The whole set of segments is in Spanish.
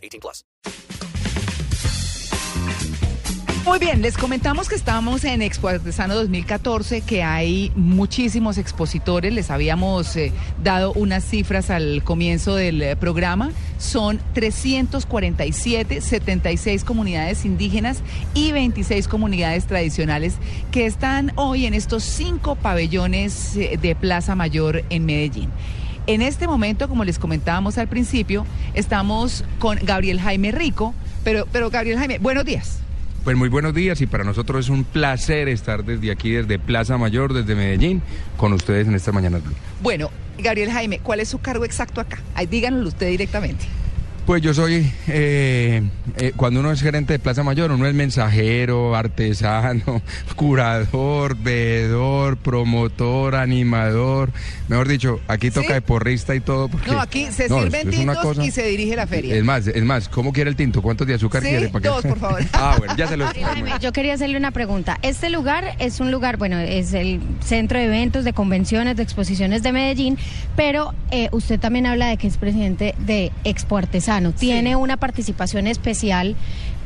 18 plus. Muy bien, les comentamos que estamos en Expo Artesano 2014, que hay muchísimos expositores. Les habíamos eh, dado unas cifras al comienzo del eh, programa. Son 347, 76 comunidades indígenas y 26 comunidades tradicionales que están hoy en estos cinco pabellones eh, de Plaza Mayor en Medellín. En este momento, como les comentábamos al principio, estamos con Gabriel Jaime Rico. Pero, pero Gabriel Jaime, buenos días. Pues muy buenos días y para nosotros es un placer estar desde aquí, desde Plaza Mayor, desde Medellín, con ustedes en esta mañana. Bueno, Gabriel Jaime, ¿cuál es su cargo exacto acá? Ahí díganoslo usted directamente. Pues yo soy, eh, eh, cuando uno es gerente de Plaza Mayor, uno es mensajero, artesano, curador, veedor, promotor, animador. Mejor dicho, aquí toca de porrista y todo. Porque, no, aquí se sirven tintos y se dirige la feria. Es más, es más, ¿cómo quiere el tinto? ¿Cuántos de azúcar quiere? Para Dos, por favor. ah, bueno, ya se lo Jaime, Yo quería hacerle una pregunta. Este lugar es un lugar, bueno, es el centro de eventos, de convenciones, de exposiciones de Medellín, pero eh, usted también habla de que es presidente de Expo Artesano tiene una participación especial,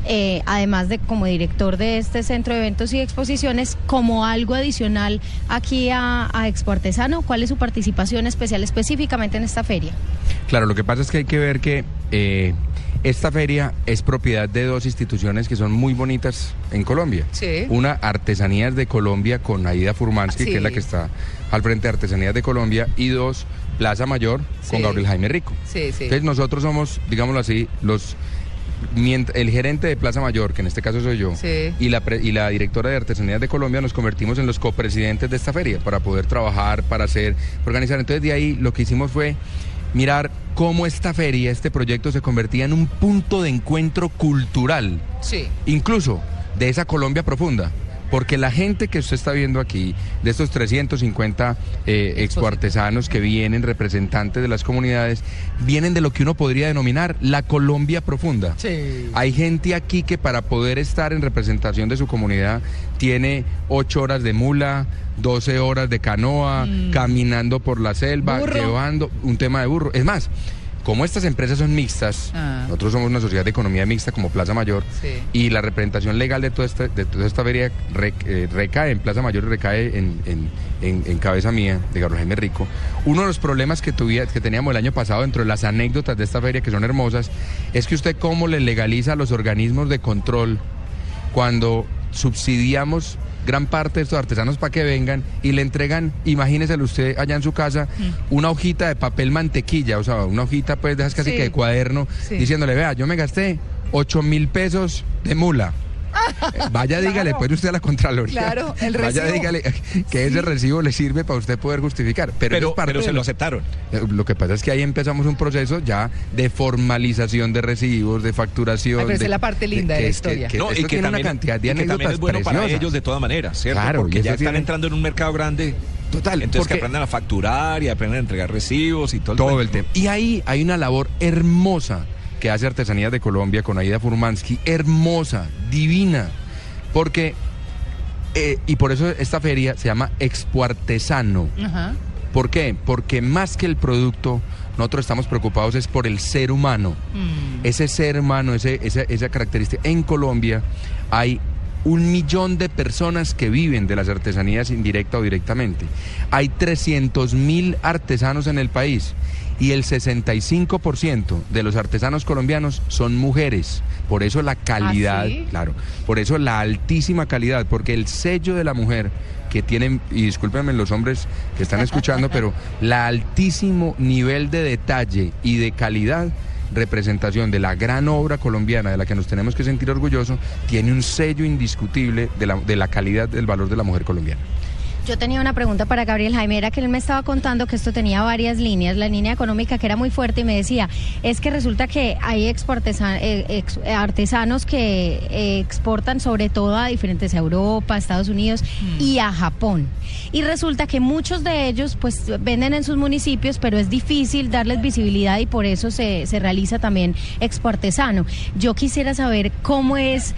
eh, además de como director de este centro de eventos y exposiciones, como algo adicional aquí a, a Expo Artesano. ¿Cuál es su participación especial específicamente en esta feria? Claro, lo que pasa es que hay que ver que... Eh, esta feria es propiedad de dos instituciones que son muy bonitas en Colombia. Sí. Una, Artesanías de Colombia con Aida Furmansky, que es la que está al frente de Artesanías de Colombia, y dos, Plaza Mayor con Gabriel Jaime Rico. Sí, sí. Entonces nosotros somos, digámoslo así, los el gerente de Plaza Mayor, que en este caso soy yo, y, la y la directora de Artesanías de Colombia nos convertimos en los copresidentes de esta feria para poder trabajar, para hacer, organizar. Entonces de ahí lo que hicimos fue mirar cómo esta feria, este proyecto se convertía en un punto de encuentro cultural. Sí. Incluso de esa Colombia profunda. Porque la gente que usted está viendo aquí, de estos 350 eh, que vienen, representantes de las comunidades, vienen de lo que uno podría denominar la Colombia profunda. Sí. Hay gente aquí que para poder estar en representación de su comunidad tiene 8 horas de mula, 12 horas de canoa, mm. caminando por la selva, llevando un tema de burro. Es más, como estas empresas son mixtas, ah. nosotros somos una sociedad de economía mixta como Plaza Mayor, y la representación legal de toda esta, de toda esta feria eh, recae en Plaza Mayor y recae en, cabeza mía, de Gabriel Jaime Rico. Uno de los problemas que, tuvía, que teníamos el año pasado dentro de las anécdotas de esta feria, que son hermosas, es que usted cómo le legaliza a los organismos de control cuando subsidiamos gran parte de estos artesanos para que vengan y le entregan, imagínese usted allá en su casa, mm. una hojita de papel mantequilla, o sea, una hojita pues de esas casi que de cuaderno, diciéndole, vea, yo me gasté 8 mil pesos de mula. Vaya, dígale, puede usted a la Contraloría. Claro, el recibo. Vaya, dígale que ese recibo le sirve para usted poder justificar. Pero, pero, se lo aceptaron. Eh, lo que pasa es que ahí empezamos un proceso ya de formalización de recibos, de facturación. Ay, pero de, es la parte linda de, la historia. no, y que tiene una cantidad de anécdotas es bueno para ellos de todas maneras, ¿cierto? Claro, porque ya están entrando en un mercado grande. Total. Entonces que aprendan a facturar y aprendan a entregar recibos y todo, todo el tema. Y ahí hay una labor hermosa que hace Artesanías de Colombia con Aida Furmansky, hermosa, divina porque, eh, y por eso esta feria se llama Expo Artesano. ¿Por qué? Porque más que el producto, nosotros estamos preocupados es por el ser humano. Mm. Ese ser humano, ese, esa, esa característica. En Colombia hay un millón de personas que viven de las artesanías indirecta o directamente. Hay 300 mil artesanos en el país y el 65% de los artesanos colombianos son mujeres. Por eso la calidad, ¿Ah, claro, por eso la altísima calidad, porque el sello de la mujer que tienen, y discúlpenme los hombres que están escuchando, pero la altísimo nivel de detalle y de calidad representación de la gran obra colombiana de la que nos tenemos que sentir orgullosos, tiene un sello indiscutible de la, de la calidad del valor de la mujer colombiana. Yo tenía una pregunta para Gabriel Jaime, era que él me estaba contando que esto tenía varias líneas, la línea económica que era muy fuerte y me decía, es que resulta que hay eh, eh, artesanos que eh, exportan sobre todo a diferentes Europa, Estados Unidos y a Japón. Y resulta que muchos de ellos pues venden en sus municipios, pero es difícil darles visibilidad y por eso se, se realiza también expo artesano. Yo quisiera saber cómo es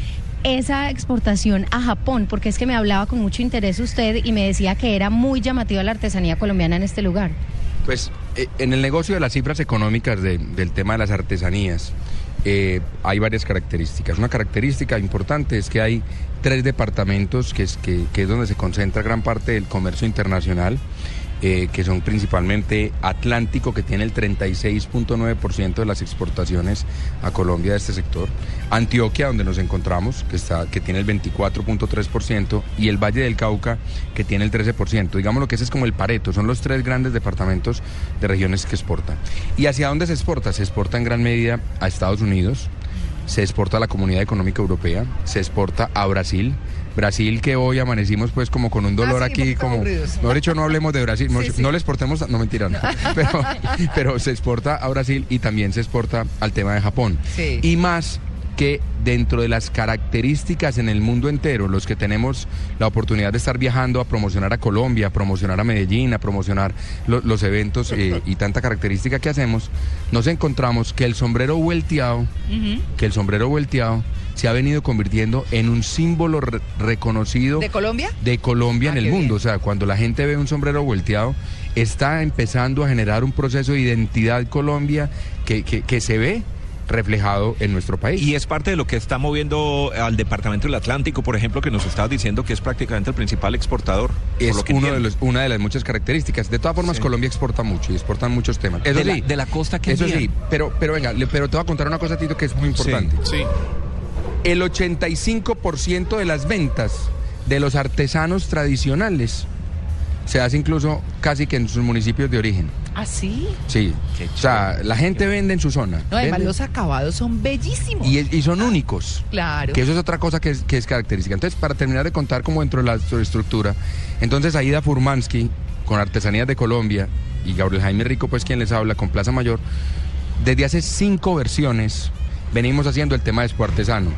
esa exportación a Japón, porque es que me hablaba con mucho interés usted y me decía que era muy llamativa la artesanía colombiana en este lugar. Pues eh, en el negocio de las cifras económicas de- del tema de las artesanías eh, hay varias características. Una característica importante es que hay tres departamentos que es, que es donde se concentra gran parte del comercio internacional. Eh, que son principalmente Atlántico, que tiene el 36.9% de las exportaciones a Colombia de este sector, Antioquia, donde nos encontramos, que, está, que tiene el 24.3%, y el Valle del Cauca, que tiene el 13%. Digamos lo que ese es como el Pareto, son los tres grandes departamentos de regiones que exportan. ¿Y hacia dónde se exporta? Se exporta en gran medida a Estados Unidos, se exporta a la Comunidad Económica Europea, se exporta a Brasil. Brasil que hoy amanecimos pues como con un dolor Ah, sí, aquí como mejor dicho no hablemos de Brasil no, Sí, no le exportemos no mentira no. pero pero se exporta a Brasil y también se exporta al tema de Japón Sí. y más que dentro de las características en el mundo entero, los que tenemos la oportunidad de estar viajando a promocionar a Colombia, a promocionar a Medellín, a promocionar lo- los eventos eh, y tanta característica que hacemos, nos encontramos que el sombrero vuelteado, que el sombrero vuelteado se ha venido convirtiendo en un símbolo re- reconocido ¿De Colombia? de Colombia Ah, en el mundo. bien. O sea, cuando la gente ve un sombrero volteado, está empezando a generar un proceso de identidad Colombia que, que- que se ve reflejado en nuestro país. Y es parte de lo que está moviendo al Departamento del Atlántico, por ejemplo, que nos estabas diciendo que es prácticamente el principal exportador. por es lo que uno de entiendo. los, una de las muchas características. De todas formas, Sí. Colombia exporta mucho y exportan muchos temas. Eso De la- sí, de la costa que Eso envían. sí, pero, pero venga, le- pero te voy a contar una cosa, Tito, que es muy importante. Sí. El 85% de las ventas de los artesanos tradicionales se hace incluso casi que en sus municipios de origen. ¿Ah, sí? Sí. O sea, la gente vende en su zona. No, además Vende- los acabados son bellísimos. y, y son únicos. Claro. Que eso es otra cosa que es, que es característica. Entonces, para terminar de contar como dentro de la estructura, entonces Aida Furmansky, con Artesanías de Colombia, y Gabriel Jaime Rico, pues quien les habla, con Plaza Mayor, desde hace cinco versiones venimos haciendo el tema de Artesano.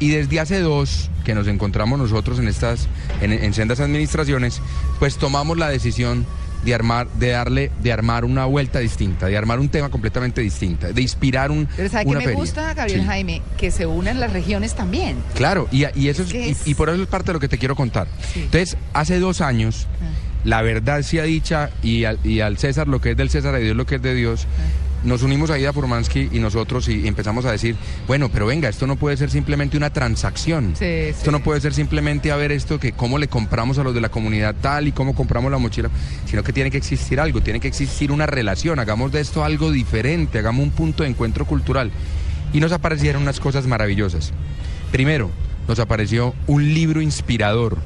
Y desde hace dos, que nos encontramos nosotros en estas, en, en sendas administraciones, pues tomamos la decisión de armar, de darle, de armar una vuelta distinta, de armar un tema completamente distinta, de inspirar un. Pero ¿sabe una me feria. gusta, Gabriel Sí. Jaime? Que se unan las regiones también. Claro, y, y eso es, ¿Qué y- por eso es parte de lo que te quiero contar. Sí. Entonces, hace dos años, Ah. la verdad sea dicha y al, y al César lo que es del César, a Dios lo que es de Dios. Ah. Nos unimos a Ida Formansky y nosotros y empezamos a decir, bueno, pero venga, esto no puede ser simplemente una transacción. Sí, Esto sí. no puede ser simplemente a ver esto que cómo le compramos a los de la comunidad tal y cómo compramos la mochila, sino que tiene que existir algo, tiene que existir una relación, hagamos de esto algo diferente, hagamos un punto de encuentro cultural. Y nos aparecieron unas cosas maravillosas. Primero, nos apareció un libro inspirador,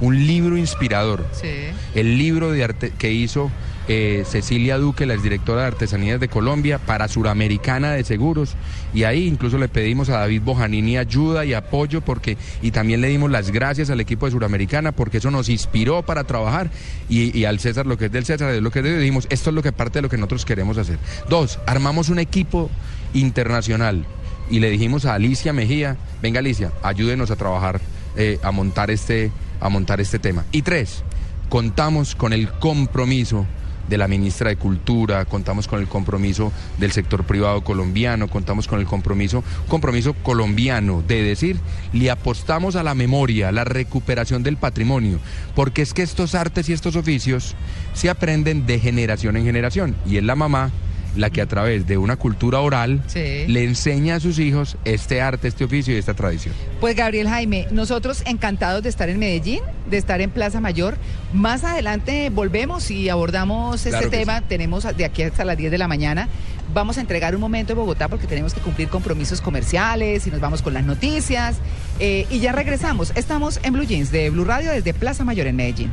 un libro inspirador Sí. el libro de arte que hizo eh, Cecilia Duque, la exdirectora de Artesanías de Colombia, para Suramericana de Seguros. Y ahí incluso le pedimos a David Bojanini ayuda y apoyo porque, y también le dimos las gracias al equipo de Suramericana porque eso nos inspiró para trabajar. Y, al César lo que es del César, es lo que es de dijimos, esto es lo que parte de lo que nosotros queremos hacer. Dos, armamos un equipo internacional y le dijimos a Alicia Mejía, venga Alicia, ayúdenos a trabajar, eh, a montar este, a montar este tema. Y tres, contamos con el compromiso de la ministra de Cultura, contamos con el compromiso del sector privado colombiano, contamos con el compromiso, compromiso colombiano de decir, le apostamos a la memoria, la recuperación del patrimonio, porque es que estos artes y estos oficios se aprenden de generación en generación y es la mamá la que a través de una cultura oral Sí. le enseña a sus hijos este arte, este oficio y esta tradición. Pues Gabriel Jaime, nosotros encantados de estar en Medellín, de estar en Plaza Mayor. Más adelante volvemos y abordamos este Claro tema. Tenemos de aquí hasta las 10 de la mañana. Vamos a entregar un momento en Bogotá porque tenemos que cumplir compromisos comerciales y nos vamos con las noticias. Eh, y ya regresamos. Estamos en Blue Jeans de Blue Radio desde Plaza Mayor en Medellín.